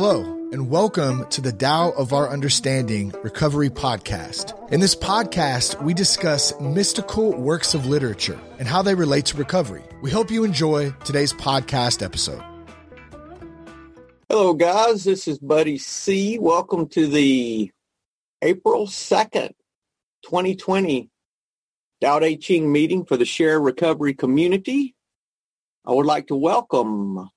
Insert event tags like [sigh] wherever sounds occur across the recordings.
Hello, and welcome to the Tao of Our Understanding Recovery Podcast. In this podcast, we discuss mystical works of literature and how they relate to recovery. We hope you enjoy today's podcast episode. Hello, guys. This is Buddy C. Welcome to the April 2nd, 2020 Tao Te Ching meeting for the Share Recovery community. I would like to welcome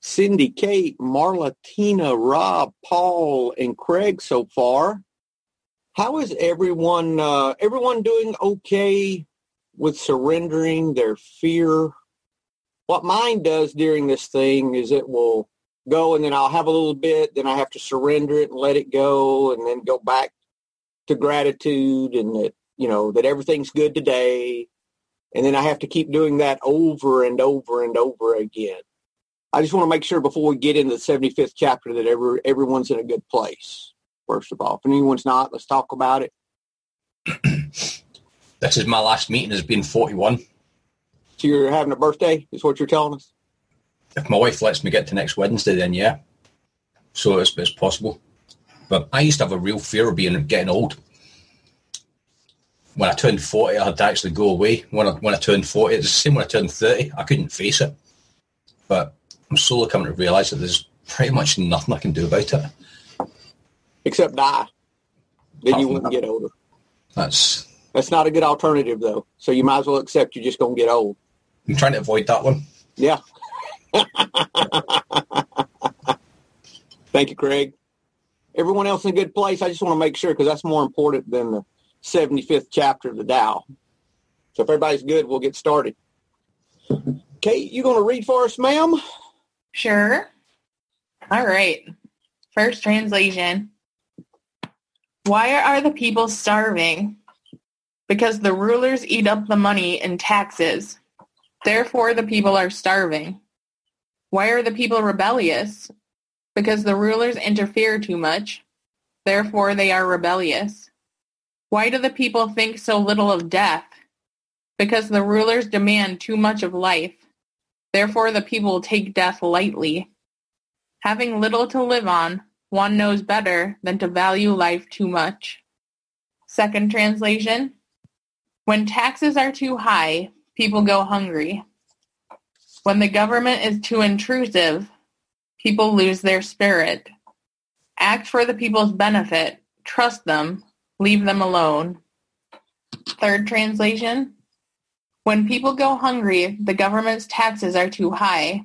Cindy, Kate, Marla, Tina, Rob, Paul, and Craig so far. How is everyone? Uh, everyone doing okay with surrendering their fear? What mine does during this thing is it will go and then I'll have a little bit, then I have to surrender it and let it go, and then go back to gratitude and that you know that everything's good today, and then I have to keep doing that over and over and over again. I just want to make sure before we get into the 75th chapter that every, everyone's in a good place, first of all. If anyone's not, let's talk about it. [clears throat] this is my last meeting has been 41. So you're having a birthday, is what you're telling us? If my wife lets me get to next Wednesday, then yeah. So it's, it's possible. But I used to have a real fear of being getting old. When I turned 40, I had to actually go away. When I, when I turned 40, it's the same when I turned 30. I couldn't face it. But I'm slowly coming to realise that there's pretty much nothing I can do about it. Except die. Then Apart you wouldn't that. get older. That's that's not a good alternative though. So you might as well accept you're just gonna get old. I'm trying to avoid that one. Yeah. Thank you, Craig. Everyone else in a good place. I just want to make sure because that's more important than the 75th chapter of the Tao. So if everybody's good, we'll get started. Kate, you going to read for us, ma'am? Sure. All right. First translation. Why are the people starving? Because the rulers eat up the money in taxes. Therefore, the people are starving. Why are the people rebellious? Because the rulers interfere too much. Therefore, they are rebellious. Why do the people think so little of death? Because the rulers demand too much of life. Therefore the people take death lightly. Having little to live on, one knows better than to value life too much. Second translation. When taxes are too high, people go hungry. When the government is too intrusive, people lose their spirit. Act for the people's benefit. Trust them. Leave them alone. Third translation. When people go hungry, the government's taxes are too high.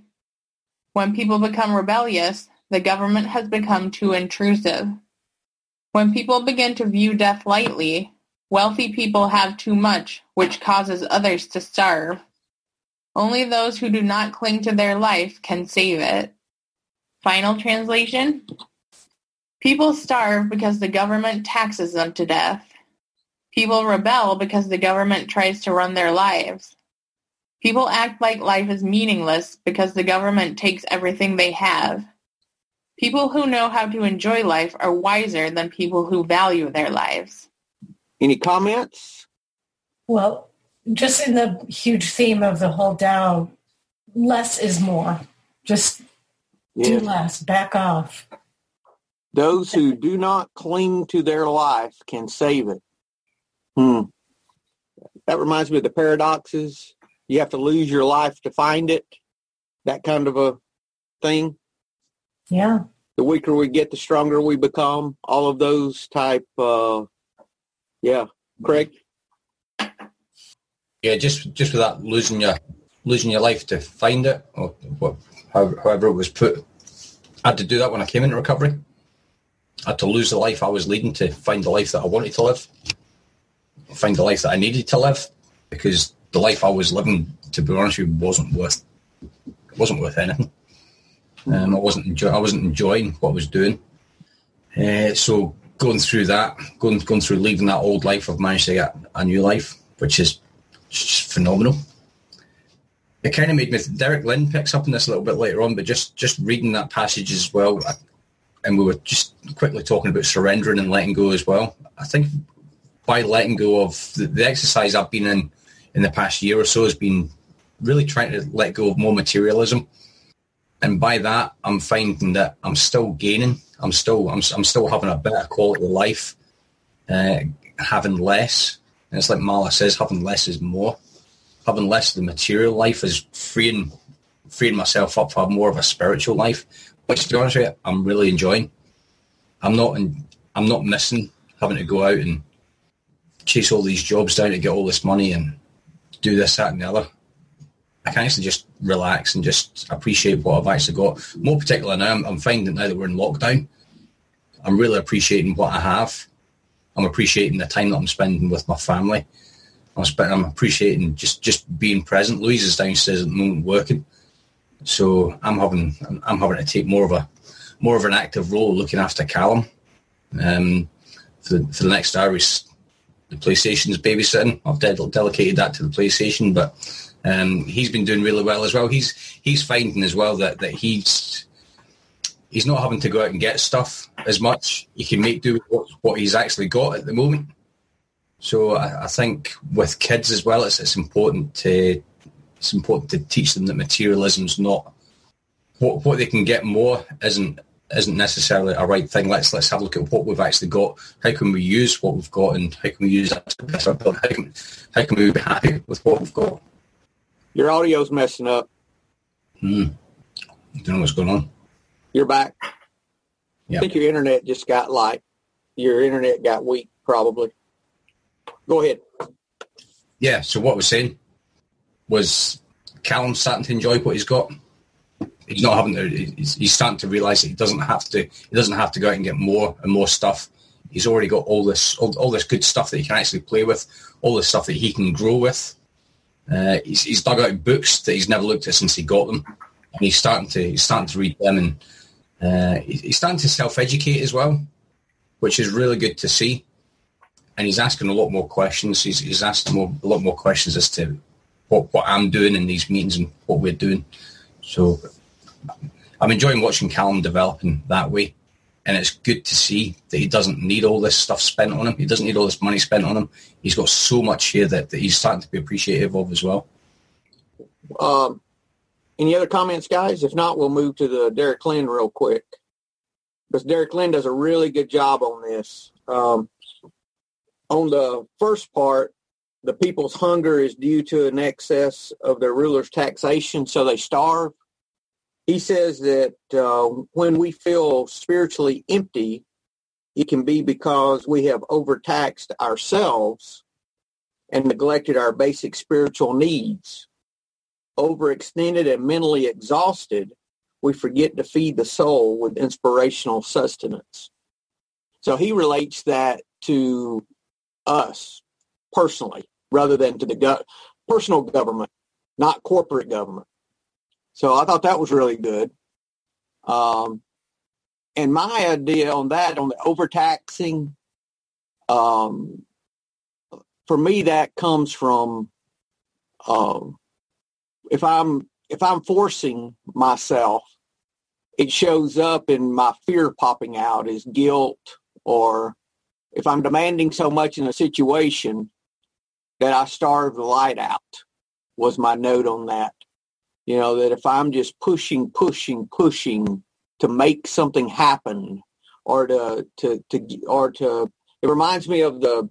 When people become rebellious, the government has become too intrusive. When people begin to view death lightly, wealthy people have too much, which causes others to starve. Only those who do not cling to their life can save it. Final translation. People starve because the government taxes them to death. People rebel because the government tries to run their lives. People act like life is meaningless because the government takes everything they have. People who know how to enjoy life are wiser than people who value their lives. Any comments? Well, just in the huge theme of the whole Tao, less is more. Just yeah. do less, back off. Those who do not cling to their life can save it. Hmm. That reminds me of the paradoxes. You have to lose your life to find it. That kind of a thing. Yeah. The weaker we get, the stronger we become. All of those type. Uh, yeah, Craig. Yeah, just just with that losing your losing your life to find it, or what, however it was put. I had to do that when I came into recovery. I had to lose the life I was leading to find the life that I wanted to live find the life that I needed to live because the life I was living, to be honest with you, wasn't worth wasn't worth anything. Um, I wasn't enjoy- I wasn't enjoying what I was doing. Uh, so going through that, going going through leaving that old life, I've managed to get a new life, which is just phenomenal. It kind of made me. Derek Lin picks up on this a little bit later on, but just just reading that passage as well, and we were just quickly talking about surrendering and letting go as well. I think by letting go of the, the exercise I've been in in the past year or so has been really trying to let go of more materialism and by that, I'm finding that I'm still gaining. I'm still I'm, I'm still having a better quality of life, uh, having less. And it's like Marla says, having less is more. Having less of the material life is freeing freeing myself up for more of a spiritual life, which to be honest with you, I'm really enjoying. I'm not I'm not missing having to go out and chase all these jobs down to get all this money and do this, that, and the other. I can actually just relax and just appreciate what I've actually got. More particularly now, I'm, I'm finding now that we're in lockdown, I'm really appreciating what I have. I'm appreciating the time that I'm spending with my family. I'm, sp- I'm appreciating just, just being present. Louise is downstairs at the moment working, so I'm having I'm having to take more of a more of an active role looking after Callum. Um, for the, for the next hour, the PlayStation's babysitting. I've del- delegated that to the PlayStation, but um, he's been doing really well as well. He's he's finding as well that, that he's he's not having to go out and get stuff as much. He can make do with what, what he's actually got at the moment. So I, I think with kids as well, it's it's important to it's important to teach them that materialism's not what what they can get more isn't isn't necessarily a right thing. Let's let's have a look at what we've actually got. How can we use what we've got, and how can we use that to best our build? How can how can we be happy with what we've got? Your audio's messing up. Hmm. I don't know what's going on. You're back. Yeah. I think your internet just got like your internet got weak, probably. Go ahead. Yeah. So what we're saying was Callum starting to enjoy what he's got. He's not having to. He's, he's starting to realise that he doesn't have to. He doesn't have to go out and get more and more stuff. He's already got all this, all, all this good stuff that he can actually play with, all this stuff that he can grow with. Uh, he's, he's dug out books that he's never looked at since he got them, and he's starting to he's starting to read them, and uh, he's starting to self educate as well, which is really good to see. And he's asking a lot more questions. He's, he's asking more, a lot more questions as to what, what I'm doing in these meetings and what we're doing. So I'm enjoying watching Callum developing that way. And it's good to see that he doesn't need all this stuff spent on him. He doesn't need all this money spent on him. He's got so much here that, that he's starting to be appreciative of as well. Um, any other comments, guys? If not, we'll move to the Derek Lin real quick. Because Derek Lin does a really good job on this. Um, on the first part, the people's hunger is due to an excess of their ruler's taxation, so they starve he says that uh, when we feel spiritually empty, it can be because we have overtaxed ourselves and neglected our basic spiritual needs. Overextended and mentally exhausted, we forget to feed the soul with inspirational sustenance. So he relates that to us personally rather than to the go- personal government, not corporate government. So I thought that was really good. Um, and my idea on that, on the overtaxing, um, for me, that comes from um, if I'm if I'm forcing myself, it shows up in my fear popping out as guilt, or if I'm demanding so much in a situation that I starve the light out. Was my note on that. You know, that if I'm just pushing, pushing, pushing to make something happen or to, to, to, or to, it reminds me of the,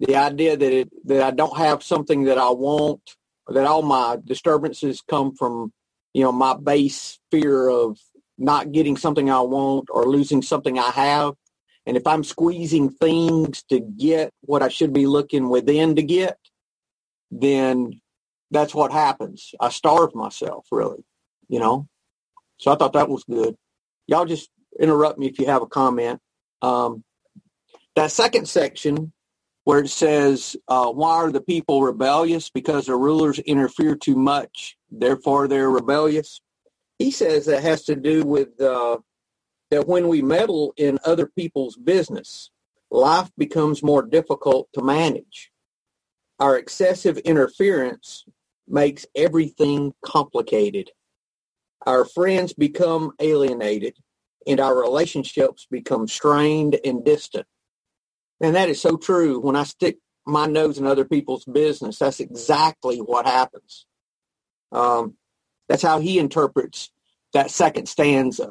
the idea that it, that I don't have something that I want, that all my disturbances come from, you know, my base fear of not getting something I want or losing something I have. And if I'm squeezing things to get what I should be looking within to get, then that's what happens. I starve myself, really, you know. So I thought that was good. Y'all just interrupt me if you have a comment. Um, that second section where it says, uh, why are the people rebellious? Because the rulers interfere too much. Therefore, they're rebellious. He says that has to do with uh, that when we meddle in other people's business, life becomes more difficult to manage. Our excessive interference makes everything complicated. Our friends become alienated and our relationships become strained and distant. And that is so true. When I stick my nose in other people's business, that's exactly what happens. Um, that's how he interprets that second stanza.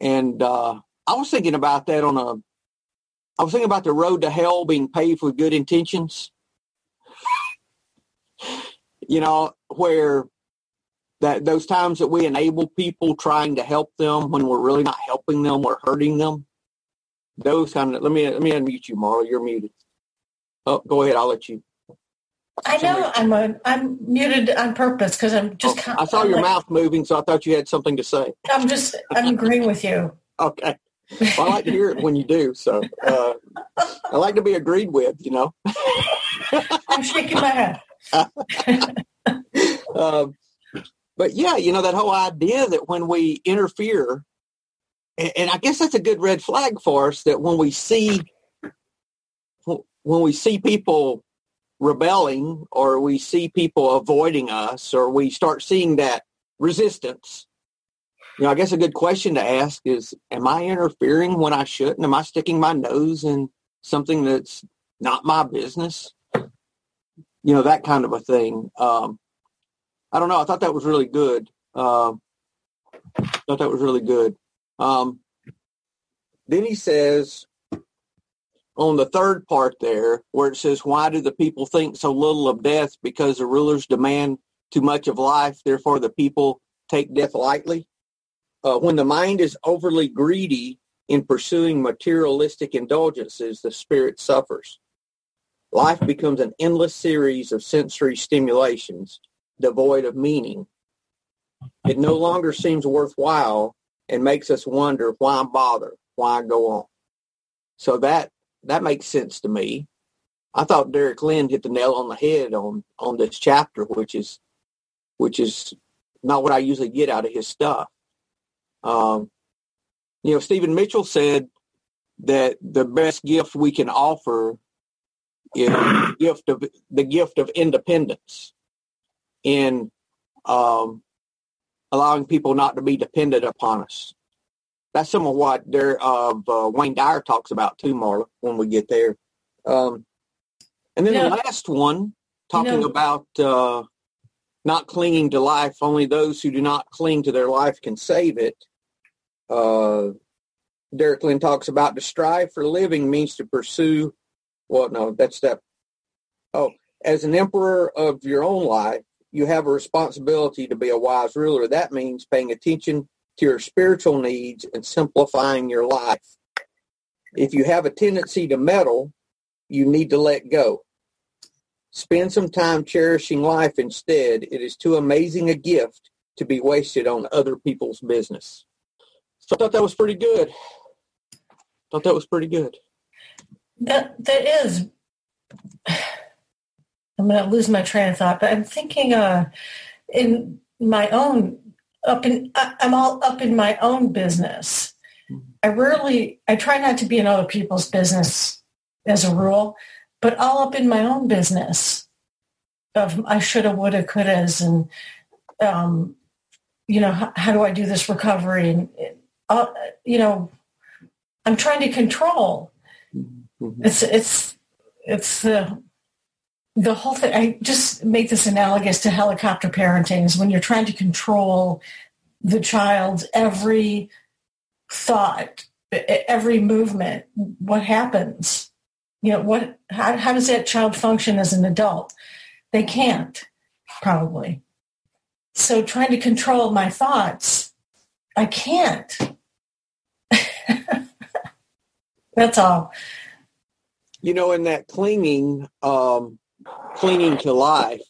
And uh, I was thinking about that on a, I was thinking about the road to hell being paved with good intentions. [laughs] you know, where that those times that we enable people trying to help them when we're really not helping them, we're hurting them. Those kind of, let me, let me unmute you, Marla. You're muted. Oh, go ahead. I'll let you. I know I'm a, I'm muted on purpose because I'm just. Oh, I saw your like, mouth moving, so I thought you had something to say. I'm just I'm agreeing with you. [laughs] Okay. Well, I like to hear it when you do. So uh, I like to be agreed with. You know. [laughs] I'm shaking my head. [laughs] um, but yeah, you know that whole idea that when we interfere, and, and I guess that's a good red flag for us. That when we see when we see people rebelling or we see people avoiding us or we start seeing that resistance, you know, I guess a good question to ask is, am I interfering when I shouldn't? Am I sticking my nose in something that's not my business? You know, that kind of a thing. Um, I don't know. I thought that was really good. Uh, thought that was really good. Um, then he says, on the third part there where it says, why do the people think so little of death? Because the rulers demand too much of life, therefore the people take death lightly. Uh, when the mind is overly greedy in pursuing materialistic indulgences, the spirit suffers. Life becomes an endless series of sensory stimulations devoid of meaning. It no longer seems worthwhile and makes us wonder why bother, why go on. So that that makes sense to me. I thought Derek Lin hit the nail on the head on on this chapter, which is which is not what I usually get out of his stuff. Um, you know, Stephen Mitchell said that the best gift we can offer is the gift of the gift of independence in um, allowing people not to be dependent upon us that's some of what there of uh, Wayne Dyer talks about too, Marla, when we get there. Um, and then the last one, talking about uh, not clinging to life. Only those who do not cling to their life can save it. Uh, Derek Lin talks about to strive for living means to pursue. Well, no, that's step. Oh, as an emperor of your own life, you have a responsibility to be a wise ruler. That means paying attention to your spiritual needs and simplifying your life. If you have a tendency to meddle, you need to let go. Spend some time cherishing life instead. It is too amazing a gift to be wasted on other people's business. So I thought that was pretty good. Thought that was pretty good. That that is. I'm going to lose my train of thought, but I'm thinking uh, in my own up in I'm all up in my own business. Mm-hmm. I rarely I try not to be in other people's business as a rule, but all up in my own business of I shoulda, woulda, couldas, and um, you know how, how, do I do this recovery? And uh, you know, I'm trying to control. Mm-hmm. It's it's it's the the whole thing, I just make this analogous to helicopter parenting is when you're trying to control the child's every thought, every movement, what happens? You know, what, how, how does that child function as an adult? They can't, probably. So trying to control my thoughts, I can't. [laughs] That's all. You know, in that clinging, um, clinging to life.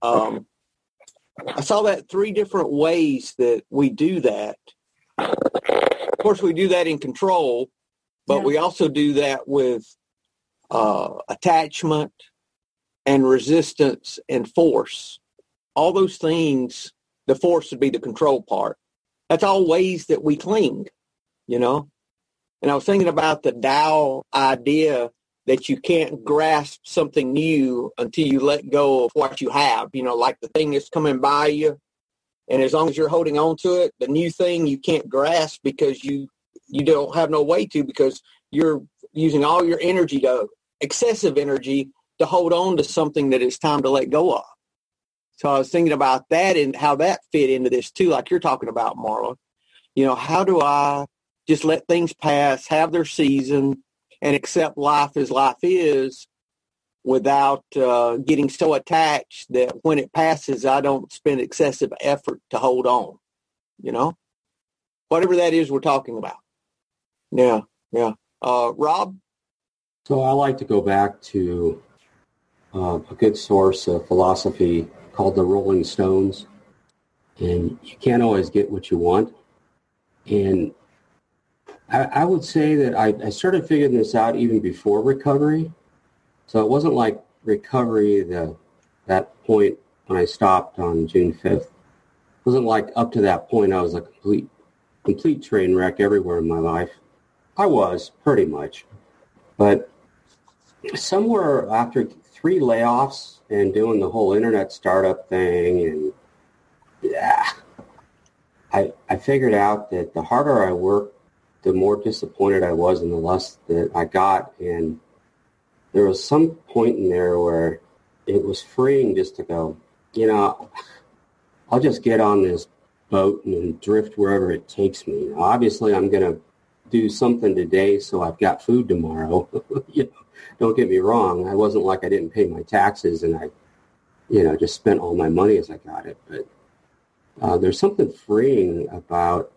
Um, I saw that three different ways that we do that. Of course, we do that in control, but yeah. we also do that with uh, attachment and resistance and force. All those things, the force would be the control part. That's all ways that we cling, you know. And I was thinking about the Tao idea that you can't grasp something new until you let go of what you have, you know, like the thing that's coming by you. And as long as you're holding on to it, the new thing you can't grasp because you you don't have no way to because you're using all your energy to excessive energy to hold on to something that it's time to let go of. So I was thinking about that and how that fit into this too, like you're talking about, Marla. You know, how do I just let things pass, have their season, and accept life as life is without uh, getting so attached that when it passes, I don't spend excessive effort to hold on, you know? Whatever that is we're talking about. Yeah, yeah. Uh, Rob? So I like to go back to uh, a good source of philosophy called the Rolling Stones. And you can't always get what you want. And I, I would say that I, I started figuring this out even before recovery. So it wasn't like recovery, the that point when I stopped on June 5th. It wasn't like up to that point I was a complete complete train wreck everywhere in my life. I was pretty much. But somewhere after three layoffs and doing the whole internet startup thing and yeah, I I figured out that the harder I worked, the more disappointed I was and the less that I got. And there was some point in there where it was freeing just to go, you know, I'll just get on this boat and drift wherever it takes me. Now, obviously, I'm going to do something today so I've got food tomorrow. [laughs] you know, don't get me wrong. I wasn't like I didn't pay my taxes and I, you know, just spent all my money as I got it. But uh, there's something freeing about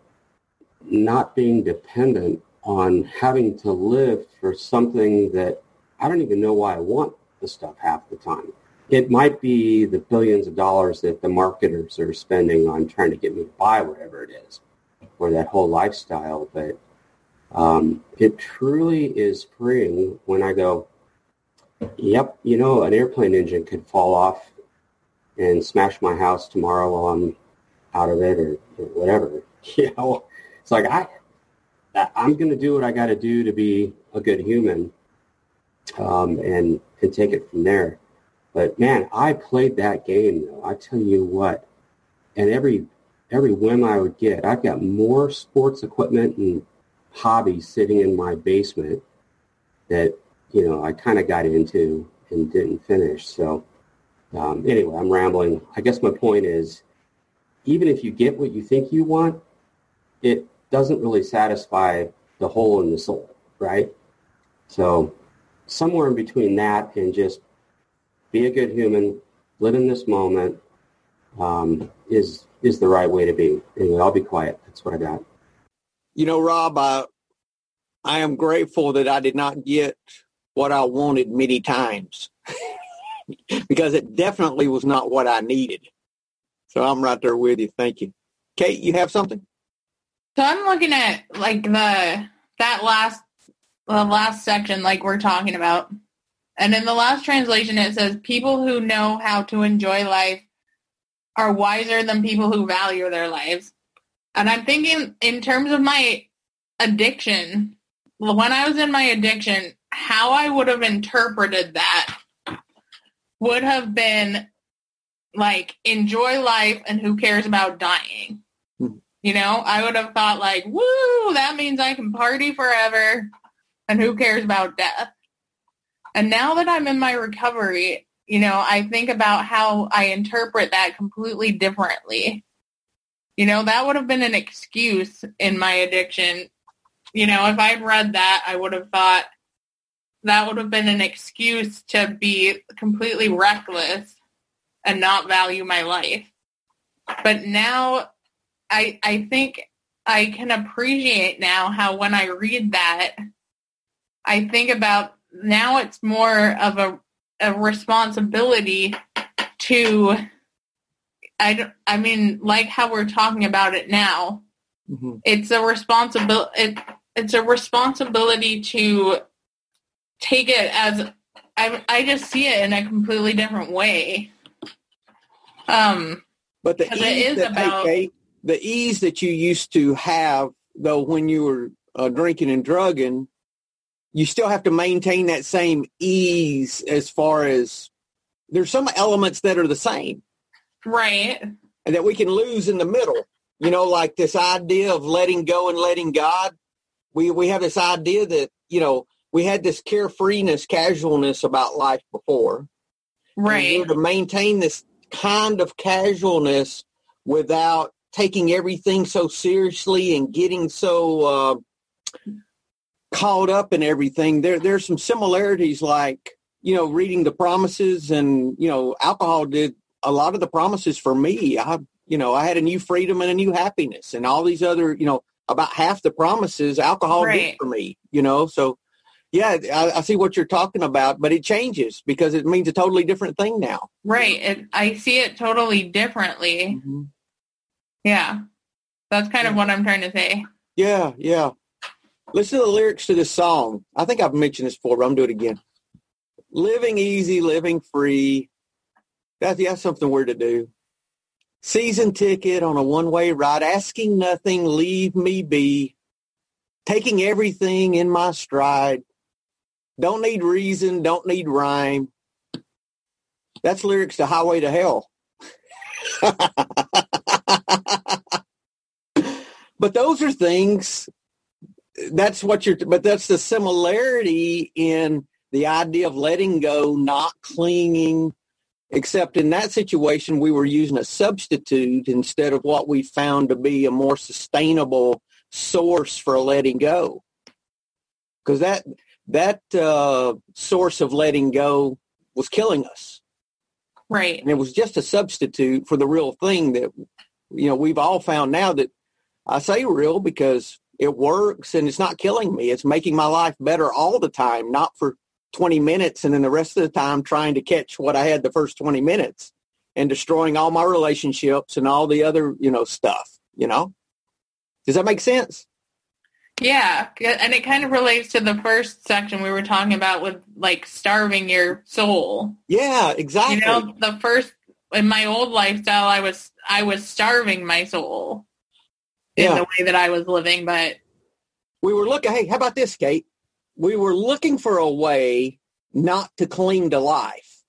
not being dependent on having to live for something that I don't even know why I want the stuff half the time. It might be the billions of dollars that the marketers are spending on trying to get me to buy whatever it is, or that whole lifestyle. But um, it truly is freeing when I go, yep, you know, an airplane engine could fall off and smash my house tomorrow while I'm out of it or, or whatever. [laughs] You know, it's like I, I'm going to do what I got to do to be a good human, um, and and take it from there. But man, I played that game though. I tell you what, and every every whim I would get, I've got more sports equipment and hobbies sitting in my basement that you know I kind of got into and didn't finish. So um, anyway, I'm rambling. I guess my point is even if you get what you think you want, it doesn't really satisfy the hole in the soul, right? So somewhere in between that and just be a good human, live in this moment um, is is the right way to be. Anyway, I'll be quiet. That's what I got. You know, Rob, I, I am grateful that I did not get what I wanted many times [laughs] because it definitely was not what I needed. So I'm right there with you. Thank you. Kate, you have something? So I'm looking at like the that last the last section like we're talking about. And in the last translation it says people who know how to enjoy life are wiser than people who value their lives. And I'm thinking in terms of my addiction, when I was in my addiction, how I would have interpreted that would have been like enjoy life and who cares about dying. You know, I would have thought like, woo, that means I can party forever and who cares about death. And now that I'm in my recovery, you know, I think about how I interpret that completely differently. You know, that would have been an excuse in my addiction. You know, if I'd read that, I would have thought that would have been an excuse to be completely reckless and not value my life. But now I I think I can appreciate now how when I read that I think about now it's more of a a responsibility to I I mean like how we're talking about it now. Mm-hmm. It's a responsibility it, it's a responsibility to take it as I I just see it in a completely different way. Um, but the ease that, about hey, the ease that you used to have, though, when you were uh, drinking and drugging, you still have to maintain that same ease as far as there's some elements that are the same, right? And that we can lose in the middle. You know, like this idea of letting go and letting God. We we have this idea that you know we had this carefreeness, casualness about life before. Right. to maintain this kind of casualness without taking everything so seriously and getting so uh, caught up in everything. There, there's some similarities like, you know, reading the promises and, you know, alcohol did a lot of the promises for me. I, you know, I had a new freedom and a new happiness and all these other, you know, about half the promises alcohol Right. did for me, you know, so yeah, I, I see what you're talking about, but it changes because it means a totally different thing now. Right. It, I see it totally differently. Yeah. That's kind of what I'm trying to say. Yeah, yeah. Listen to the lyrics to this song. I think I've mentioned this before, but I'm going to do it again. Living easy, living free. That's, that's something we're to do. Season ticket on a one-way ride. Asking nothing, leave me be. Taking everything in my stride. Don't need reason, don't need rhyme. That's lyrics to Highway to Hell. [laughs] but those are things that's what you're but that's the similarity in the idea of letting go not clinging except in that situation we were using a substitute instead of what we found to be a more sustainable source for letting go because that that uh, source of letting go was killing us Right. and it was just a substitute for the real thing that you know we've all found now that I say real because it works and it's not killing me. It's making my life better all the time, not for 20 minutes and then the rest of the time trying to catch what I had the first 20 minutes and destroying all my relationships and all the other, you know, stuff, you know? Does that make sense? Yeah. And it kind of relates to the first section we were talking about with like starving your soul. Yeah, exactly. You know, the first in my old lifestyle I was I was starving my soul in Yeah. the way that I was living, but we were looking, hey, how about this, Kate? We were looking for a way not to cling to life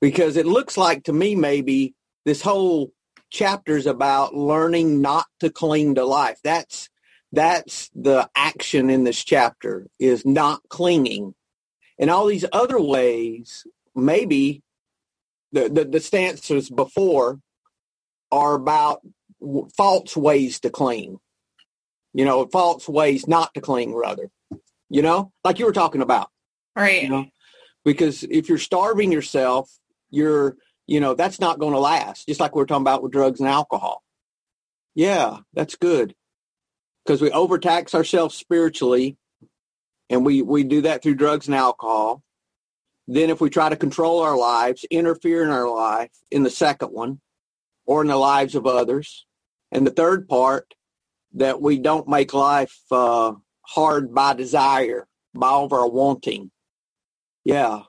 because it looks like to me maybe this whole chapter is about learning not to cling to life. That's that's the action in this chapter is not clinging. And all these other ways, maybe the, the, the stances before are about false ways to cling you know, false ways not to cling rather, you know, like you were talking about, right. you know, because if you're starving yourself, you're, you know, that's not going to last. Just like we are talking about with drugs and alcohol. Yeah, that's good. Because we overtax ourselves spiritually and we, we do that through drugs and alcohol. Then if we try to control our lives, interfere in our life in the second one or in the lives of others. And the third part, that we don't make life uh, hard by desire, by our wanting. Yeah,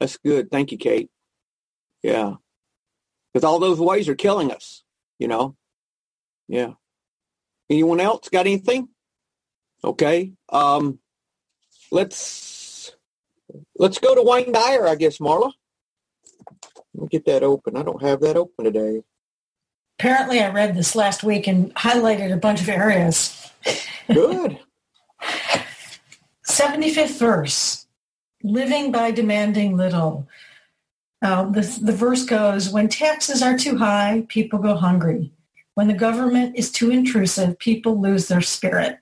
that's good. Thank you, Kate. Yeah, because all those ways are killing us. You know. Yeah. Anyone else got anything? Okay. Um, let's let's go to Wayne Dyer, I guess, Marla. Let me get that open. I don't have that open today. Apparently, I read this last week and highlighted a bunch of areas. Good. [laughs] 75th verse, living by demanding little. Uh, the, the verse goes, when taxes are too high, people go hungry. When the government is too intrusive, people lose their spirit.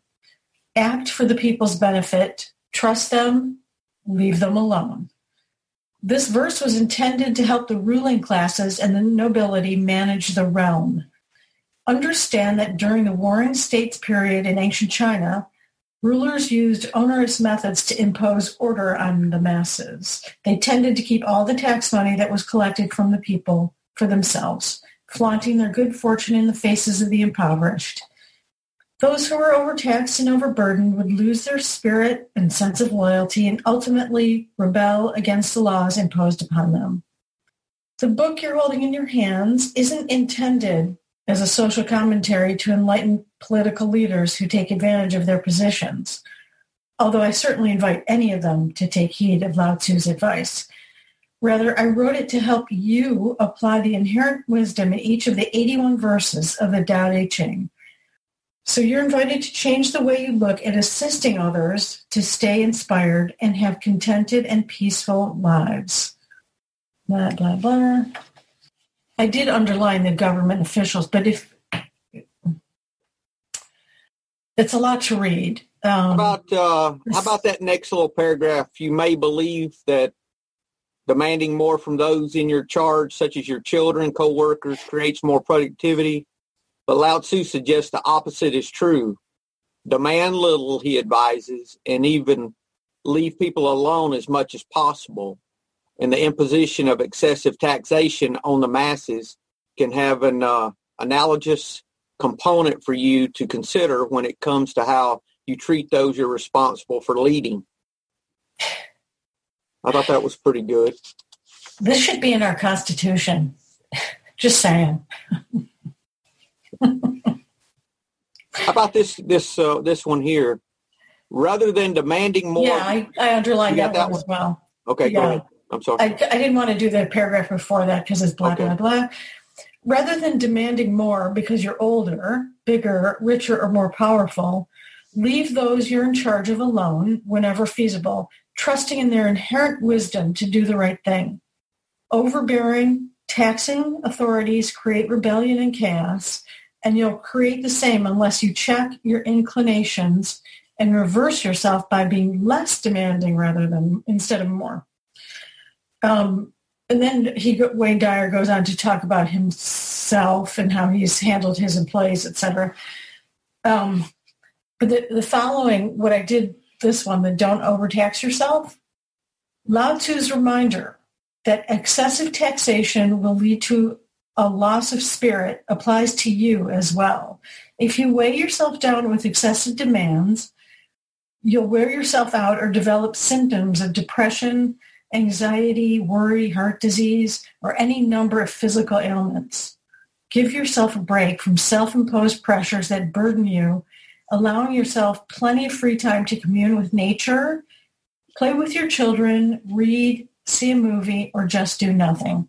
Act for the people's benefit. Trust them. Leave them alone. This verse was intended to help the ruling classes and the nobility manage the realm. Understand that during the Warring States period in ancient China, rulers used onerous methods to impose order on the masses. They tended to keep all the tax money that was collected from the people for themselves, flaunting their good fortune in the faces of the impoverished. Those who were overtaxed and overburdened would lose their spirit and sense of loyalty and ultimately rebel against the laws imposed upon them. The book you're holding in your hands isn't intended as a social commentary to enlighten political leaders who take advantage of their positions, although I certainly invite any of them to take heed of Lao Tzu's advice. Rather, I wrote it to help you apply the inherent wisdom in each of the 81 verses of the Tao Te Ching. So you're invited to change the way you look at assisting others to stay inspired and have contented and peaceful lives. Blah, blah, blah. I did underline the government officials, but if it's a lot to read. Um, about uh, how about that next little paragraph? You may believe that demanding more from those in your charge, such as your children, co-workers, creates more productivity. But Lao Tzu suggests the opposite is true. Demand little, he advises, and even leave people alone as much as possible. And the imposition of excessive taxation on the masses can have an uh, analogous component for you to consider when it comes to how you treat those you're responsible for leading. I thought that was pretty good. This should be in our Constitution. [laughs] Just saying. [laughs] How about this this uh, this one here? Rather than demanding more. Yeah, I, I underlined that, that, one as well. Okay, yeah. go ahead. I'm sorry. I, I didn't want to do the paragraph before that because it's blah, okay. blah, blah. Rather than demanding more because you're older, bigger, richer, or more powerful, leave those you're in charge of alone whenever feasible, trusting in their inherent wisdom to do the right thing. Overbearing, taxing authorities create rebellion and chaos, and you'll create the same unless you check your inclinations and reverse yourself by being less demanding rather than instead of more. Um, and then he Wayne Dyer goes on to talk about himself and how he's handled his employees, etc. Um, but the, the following, what I did this one, the don't overtax yourself. Lao Tzu's reminder that excessive taxation will lead to a loss of spirit applies to you as well. If you weigh yourself down with excessive demands, you'll wear yourself out or develop symptoms of depression, anxiety, worry, heart disease, or any number of physical ailments. Give yourself a break from self-imposed pressures that burden you, allowing yourself plenty of free time to commune with nature, play with your children, read, see a movie, or just do nothing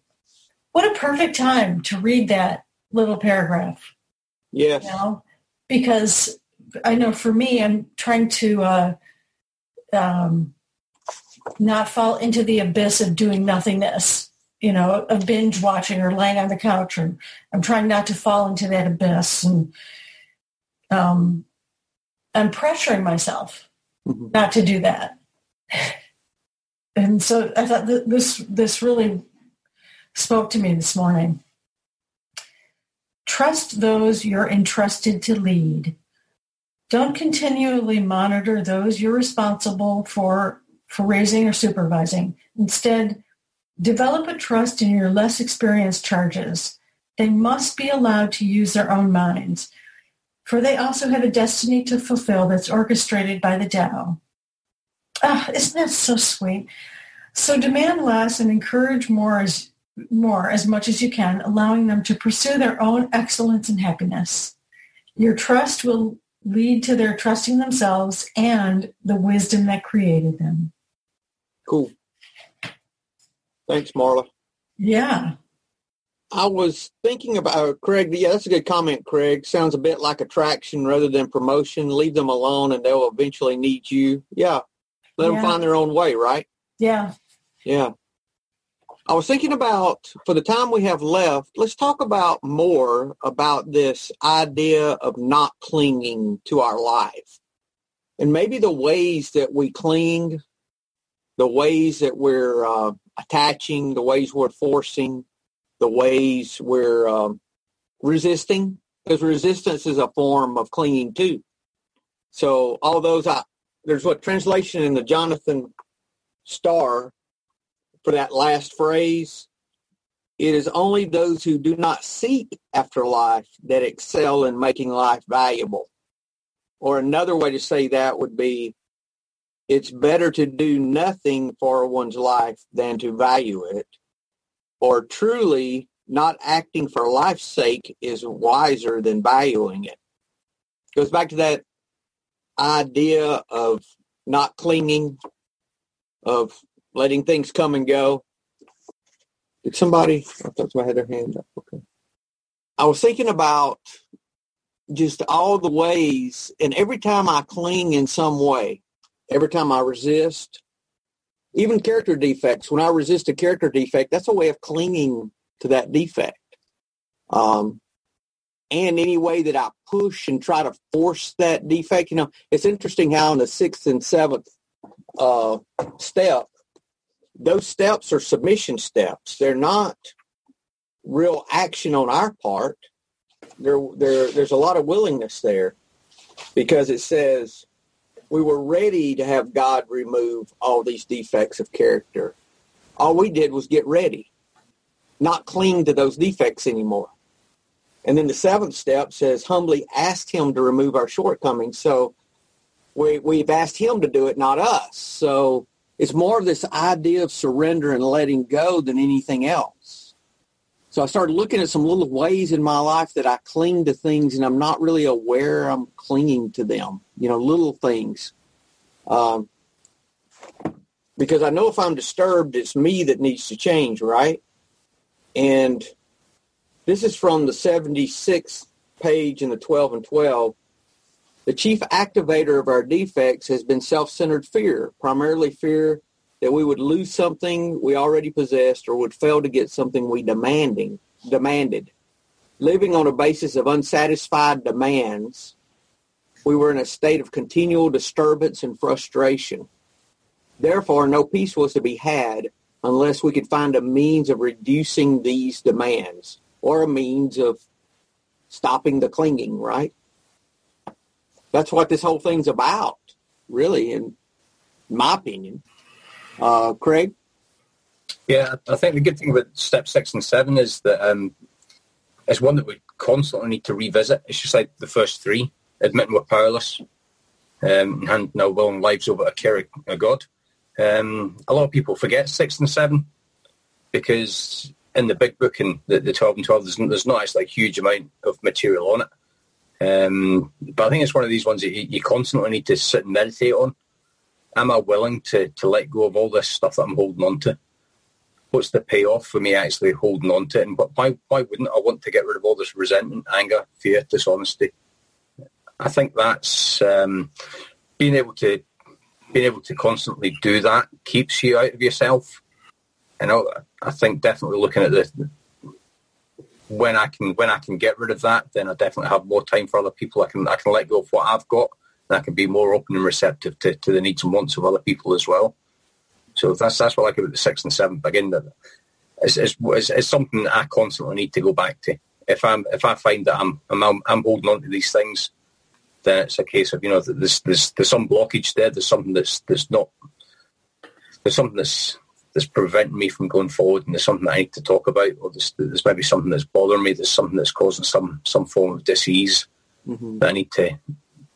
what a perfect time to read that little paragraph. Yes. You know? Because I know for me, I'm trying to uh, um, not fall into the abyss of doing nothingness, you know, of binge watching or laying on the couch. Or I'm trying not to fall into that abyss. And um, I'm pressuring myself mm-hmm. not to do that. [laughs] And so I thought this this really spoke to me this morning. Trust those you're entrusted to lead. Don't continually monitor those you're responsible for, for raising or supervising. Instead, develop a trust in your less experienced charges. They must be allowed to use their own minds, for they also have a destiny to fulfill that's orchestrated by the Tao. Ah, isn't that so sweet? So demand less and encourage more as more as much as you can, allowing them to pursue their own excellence and happiness. Your trust will lead to their trusting themselves and the wisdom that created them. Cool. Thanks, Marla. Yeah. I was thinking about Craig. Yeah, that's a good comment, Craig. Sounds a bit like attraction rather than promotion. Leave them alone and they'll eventually need you. Yeah. Let yeah. them find their own way, right? Yeah. Yeah. I was thinking about, for the time we have left, let's talk about more about this idea of not clinging to our life. And maybe the ways that we cling, the ways that we're uh, attaching, the ways we're forcing, the ways we're um, resisting, because resistance is a form of clinging too. So all those, I, there's what translation in the Jonathan Star for that last phrase, it is only those who do not seek after life that excel in making life valuable. Or another way to say that would be, it's better to do nothing for one's life than to value it. Or truly, not acting for life's sake is wiser than valuing it. Goes back to that idea of not clinging, of letting things come and go. Did somebody? I thought somebody had their hand up. Okay. I was thinking about just all the ways, and every time I cling in some way, every time I resist, even character defects, when I resist a character defect, that's a way of clinging to that defect. Um, and any way that I push and try to force that defect, you know, it's interesting how in the sixth and seventh uh, step, those steps are submission steps. They're not real action on our part. There, there, there's a lot of willingness there because it says we were ready to have God remove all these defects of character. All we did was get ready, not cling to those defects anymore. And then the seventh step says humbly ask him to remove our shortcomings. So we, we've asked him to do it, not us. So it's more of this idea of surrender and letting go than anything else. So I started looking at some little ways in my life that I cling to things and I'm not really aware I'm clinging to them, you know, little things. Um, because I know if I'm disturbed, it's me that needs to change, right? And this is from the 76th page in the 12 and 12. The chief activator of our defects has been self-centered fear, primarily fear that we would lose something we already possessed or would fail to get something we demanding demanded. Living on a basis of unsatisfied demands, we were in a state of continual disturbance and frustration. Therefore, no peace was to be had unless we could find a means of reducing these demands or a means of stopping the clinging, right? That's what this whole thing's about, really, in my opinion. Uh, Craig? Yeah, I think the good thing about step six and seven is that um, it's one that we constantly need to revisit. It's just like the first three, admitting we're powerless um, and our will and lives over to care of God. Um, a lot of people forget six and seven because in the big book and the, the 12 and 12, there's, there's not actually a huge amount of material on it. Um, but I think it's one of these ones that you, you, constantly need to sit and meditate on. Am I willing to, to let go of all this stuff that I'm holding on to? What's the payoff for me actually holding on to it? And why, why wouldn't I want to get rid of all this resentment, anger, fear, dishonesty? I think that's um, being able to being able to constantly do that keeps you out of yourself and I, I think definitely looking at the when I can when I can get rid of that, then I definitely have more time for other people. I can I can let go of what I've got, and I can be more open and receptive to, to the needs and wants of other people as well. So that's that's what I like about the sixth and seventh. Again, it's, it's, it's something that I constantly need to go back to. If I'm if I find that I'm I'm, I'm holding on to these things, then it's a case of you know there's there's there's some blockage there. There's something that's that's not there's something that's that's preventing me from going forward and there's something that I need to talk about or there's, there's maybe something that's bothering me, there's something that's causing some some form of disease mm-hmm. that I need to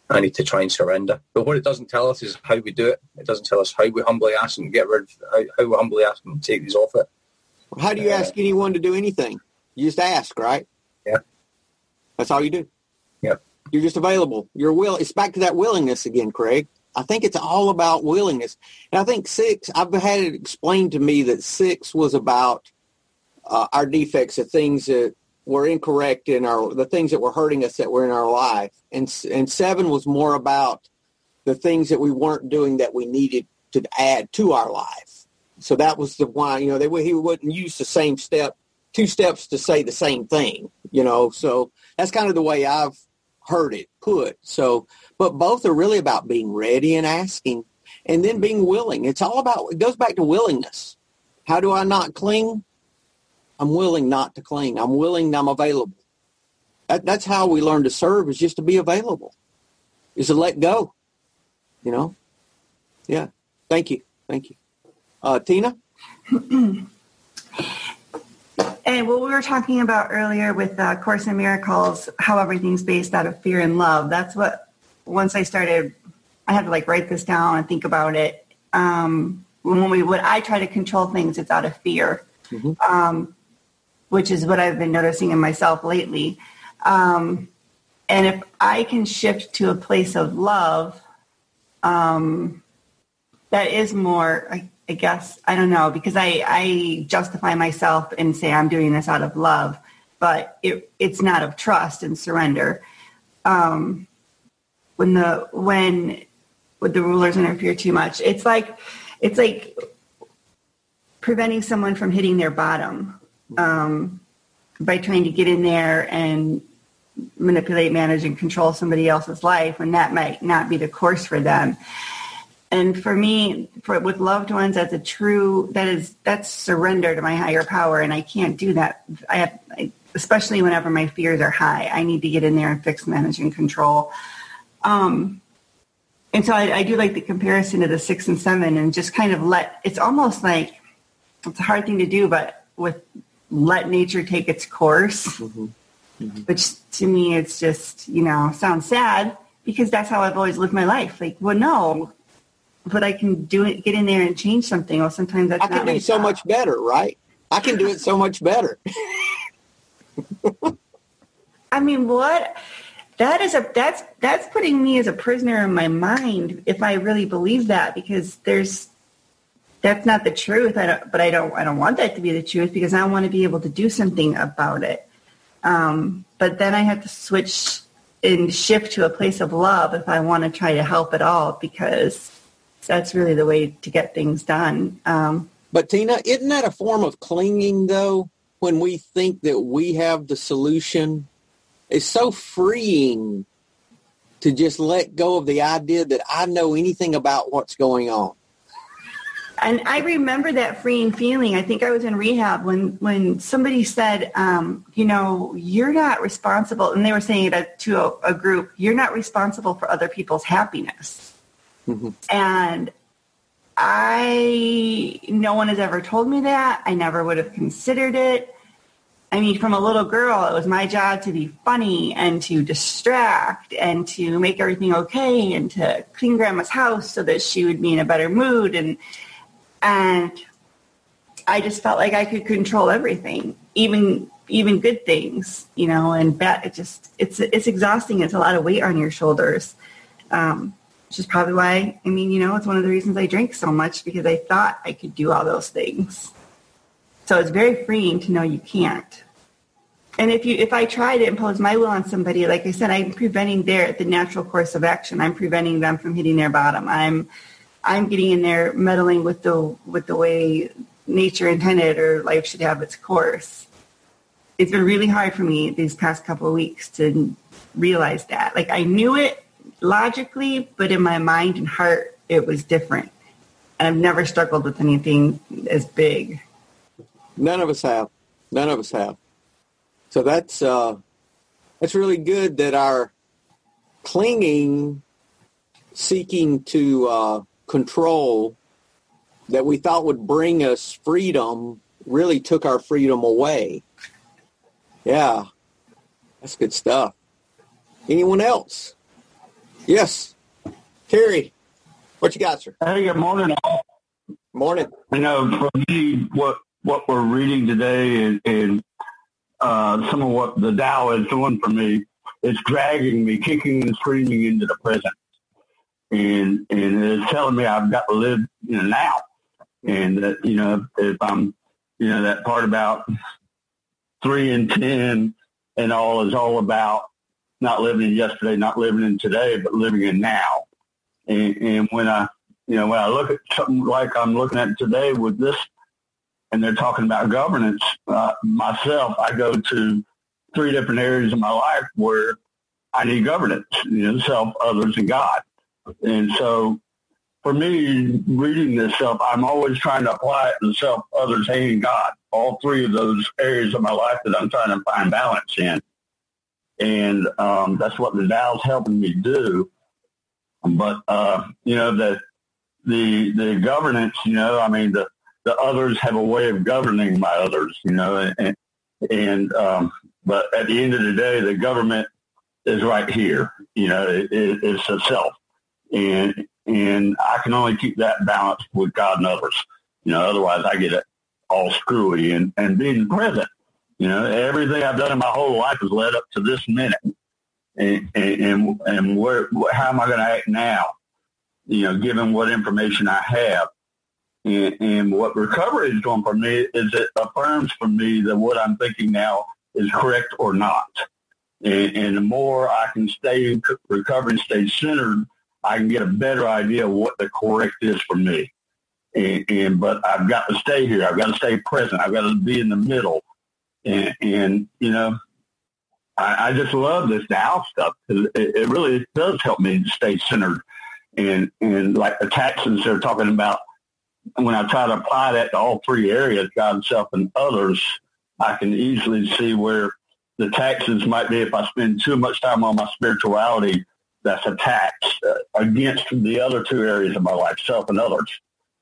I need to try and surrender. But what it doesn't tell us is how we do it. It doesn't tell us how we humbly ask and get rid of how, how we humbly ask and take these off it. How do you uh, ask anyone to do anything? You just ask, right? Yeah. That's all you do. Yeah. You're just available. Your will. It's back to that willingness again, Craig. I think it's all about willingness. And I think six, I've had it explained to me that six was about uh, our defects, the things that were incorrect in our, the things that were hurting us that were in our life. And, and seven was more about the things that we weren't doing that we needed to add to our life. So that was the why, you know, they, he wouldn't use the same step, two steps to say the same thing, you know. So that's kind of the way I've heard it put. So but both are really about being ready and asking and then being willing. It's all about, it goes back to willingness. How do I not cling? I'm willing not to cling. I'm willing, I'm available. That, that's how we learn to serve is just to be available, is to let go, you know? Yeah. Thank you. Thank you. Uh, Tina? [clears throat] and what we were talking about earlier with uh, Course in Miracles, how everything's based out of fear and love, that's what once I started, I had to like write this down and think about it. Um, when we when I try to control things, it's out of fear, mm-hmm. um, which is what I've been noticing in myself lately. Um, and if I can shift to a place of love, um, that is more, I, I, guess, I don't know, because I, I justify myself and say I'm doing this out of love, but it, it's not of trust and surrender. Um, when the when would the rulers interfere too much. It's like it's like preventing someone from hitting their bottom. Um, by trying to get in there and manipulate, manage, and control somebody else's life when that might not be the course for them. And for me, for with loved ones, that's a true that is that's surrender to my higher power, and I can't do that. I have, I, especially whenever my fears are high. I need to get in there and fix, manage, and control. Um, and so I, I do like the comparison to the six and seven, and just kind of let. It's almost like it's a hard thing to do, but with let nature take its course, mm-hmm. Mm-hmm. which to me it's just you know sounds sad because that's how I've always lived my life. Like, well, no, but I can do it, get in there and change something. Well, sometimes that's I can do so job. much better, right? I can do it so much better. [laughs] I mean, what? That is a that's that's putting me as a prisoner in my mind if I really believe that because there's that's not the truth. I don't, but I don't I don't want that to be the truth because I want to be able to do something about it. Um, but then I have to switch and shift to a place of love if I want to try to help at all because that's really the way to get things done. Um, but Tina, isn't that a form of clinging though? When we think that we have the solution, it's so freeing to just let go of the idea that I know anything about what's going on. And I remember that freeing feeling. I think I was in rehab when, when somebody said, um, you know, you're not responsible, and they were saying it to a, a group, you're not responsible for other people's happiness. Mm-hmm. And I, no one has ever told me that. I never would have considered it. I mean, from a little girl, it was my job to be funny and to distract and to make everything okay and to clean grandma's house so that she would be in a better mood. And, and I just felt like I could control everything, even, even good things, you know, and bad, it just, it's, it's exhausting. It's a lot of weight on your shoulders. Um, which is probably why, I mean, you know, it's one of the reasons I drink so much because I thought I could do all those things. So it's very freeing to know you can't. And if you, if I try to impose my will on somebody, like I said, I'm preventing their the natural course of action. I'm preventing them from hitting their bottom. I'm, I'm getting in there meddling with the with the way nature intended or life should have its course. It's been really hard for me these past couple of weeks to realize that. Like I knew it logically, but in my mind and heart, it was different. And I've never struggled with anything as big. None of us have. None of us have. So that's uh, that's really good that our clinging, seeking to uh, control that we thought would bring us freedom really took our freedom away. Yeah, that's good stuff. Anyone else? Yes. Terry, what you got, sir? Hey, good morning. All. Morning. You know, for me, what what we're reading today and, and uh, some of what the Tao is doing for me, it's dragging me, kicking and screaming into the present, and and it's telling me I've got to live you know now, and that you know if I'm you know that part about three and ten and all is all about not living in yesterday, not living in today, but living in now. And, and when I, you know, when I look at something like I'm looking at today with this, and they're talking about governance, uh, myself, I go to three different areas of my life where I need governance, you know, self, others, and God. And so for me, reading this stuff, I'm always trying to apply it to self, others, and God. All three of those areas of my life that I'm trying to find balance in and um, that's what the Tao's helping me do. But uh, you know the the the governance, you know, I mean the the others have a way of governing my others, you know, and and um, but at the end of the day, the government is right here, you know, it, it, it's a self, and and I can only keep that balance with God and others, you know, otherwise I get all screwy and and being present you know, everything I've done in my whole life has led up to this minute. And, and, and where, how am I going to act now? You know, given what information I have. And, and what recovery is doing for me is it affirms for me that what I'm thinking now is correct or not. And, and the more I can stay in recovery and stay centered, I can get a better idea of what the correct is for me. And, and but I've got to stay here. I've got to stay present. I've got to be in the middle And, and you know, I, I, just love this now stuff it, it, really does help me stay centered. And, and like the taxes they're talking about, when I try to apply that to all three areas, God, self, and others, I can easily see where the taxes might be if I spend too much time on my spirituality, that's a tax uh, against the other two areas of my life, self and others.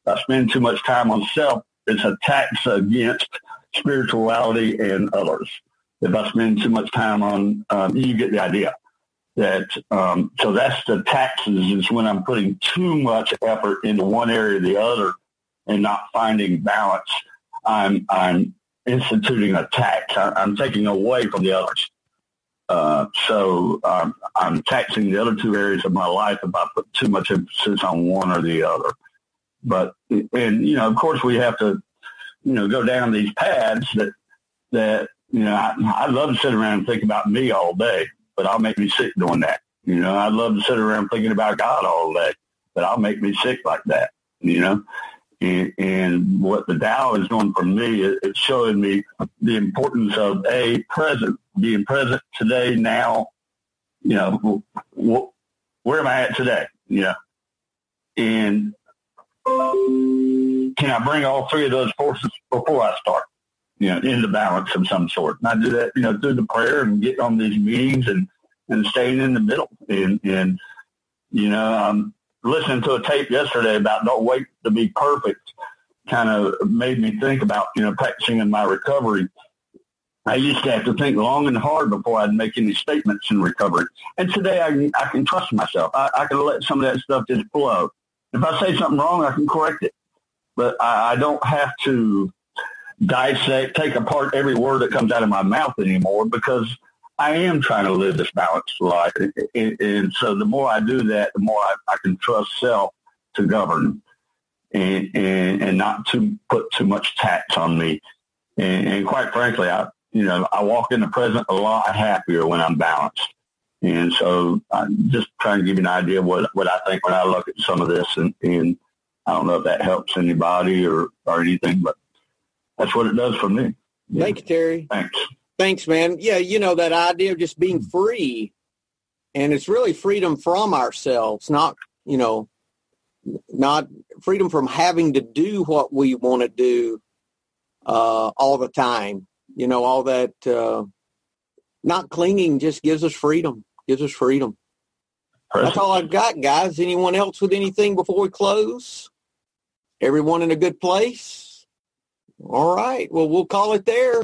If I spend too much time on self, it's a tax against spirituality and others. If I spend too much time on, um, you get the idea. That um, so that's the taxes is when I'm putting too much effort into one area or the other and not finding balance. I'm I'm instituting a tax. I, am taking away from the others. Uh, so um, I'm taxing the other two areas of my life if I put too much emphasis on one or the other. But and you know, of course, we have to you know go down these paths that that you know I, I'd love to sit around and think about me all day, but I'll make me sick doing that. You know, I'd love to sit around thinking about God all day, but I'll make me sick like that. You know, and, and what the Tao is doing for me, it's showing me the importance of a present, being present today, now. You know, wh- where am I at today? You know, and can I bring all three of those forces before I start? You know, into balance of some sort. And I do that, you know, through the prayer and getting on these meetings and and staying in the middle. And and you know, um, listening to a tape yesterday about don't wait to be perfect kind of made me think about, you know, practicing in my recovery. I used to have to think long and hard before I'd make any statements in recovery. And today I, I can trust myself. I, I can let some of that stuff just flow. If I say something wrong, I can correct it. But I, I don't have to dissect, take apart every word that comes out of my mouth anymore because I am trying to live this balanced life. And, and so the more I do that, the more I, I can trust self to govern and, and, and not to put too much tax on me. And, and quite frankly, I, you know, I walk in the present a lot happier when I'm balanced. And so I'm just trying to give you an idea of what, what I think when I look at some of this. And, and I don't know if that helps anybody or, or anything, but that's what it does for me. Yeah. Thank you, Terry. Thanks. Thanks, man. Yeah, you know, that idea of just being free. And it's really freedom from ourselves, not, you know, not freedom from having to do what we want to do uh, all the time. You know, all that uh, not clinging just gives us freedom, gives us freedom. Perfect. That's all I've got, guys. Anyone else with anything before we close? Everyone in a good place? All right. Well, we'll call it there.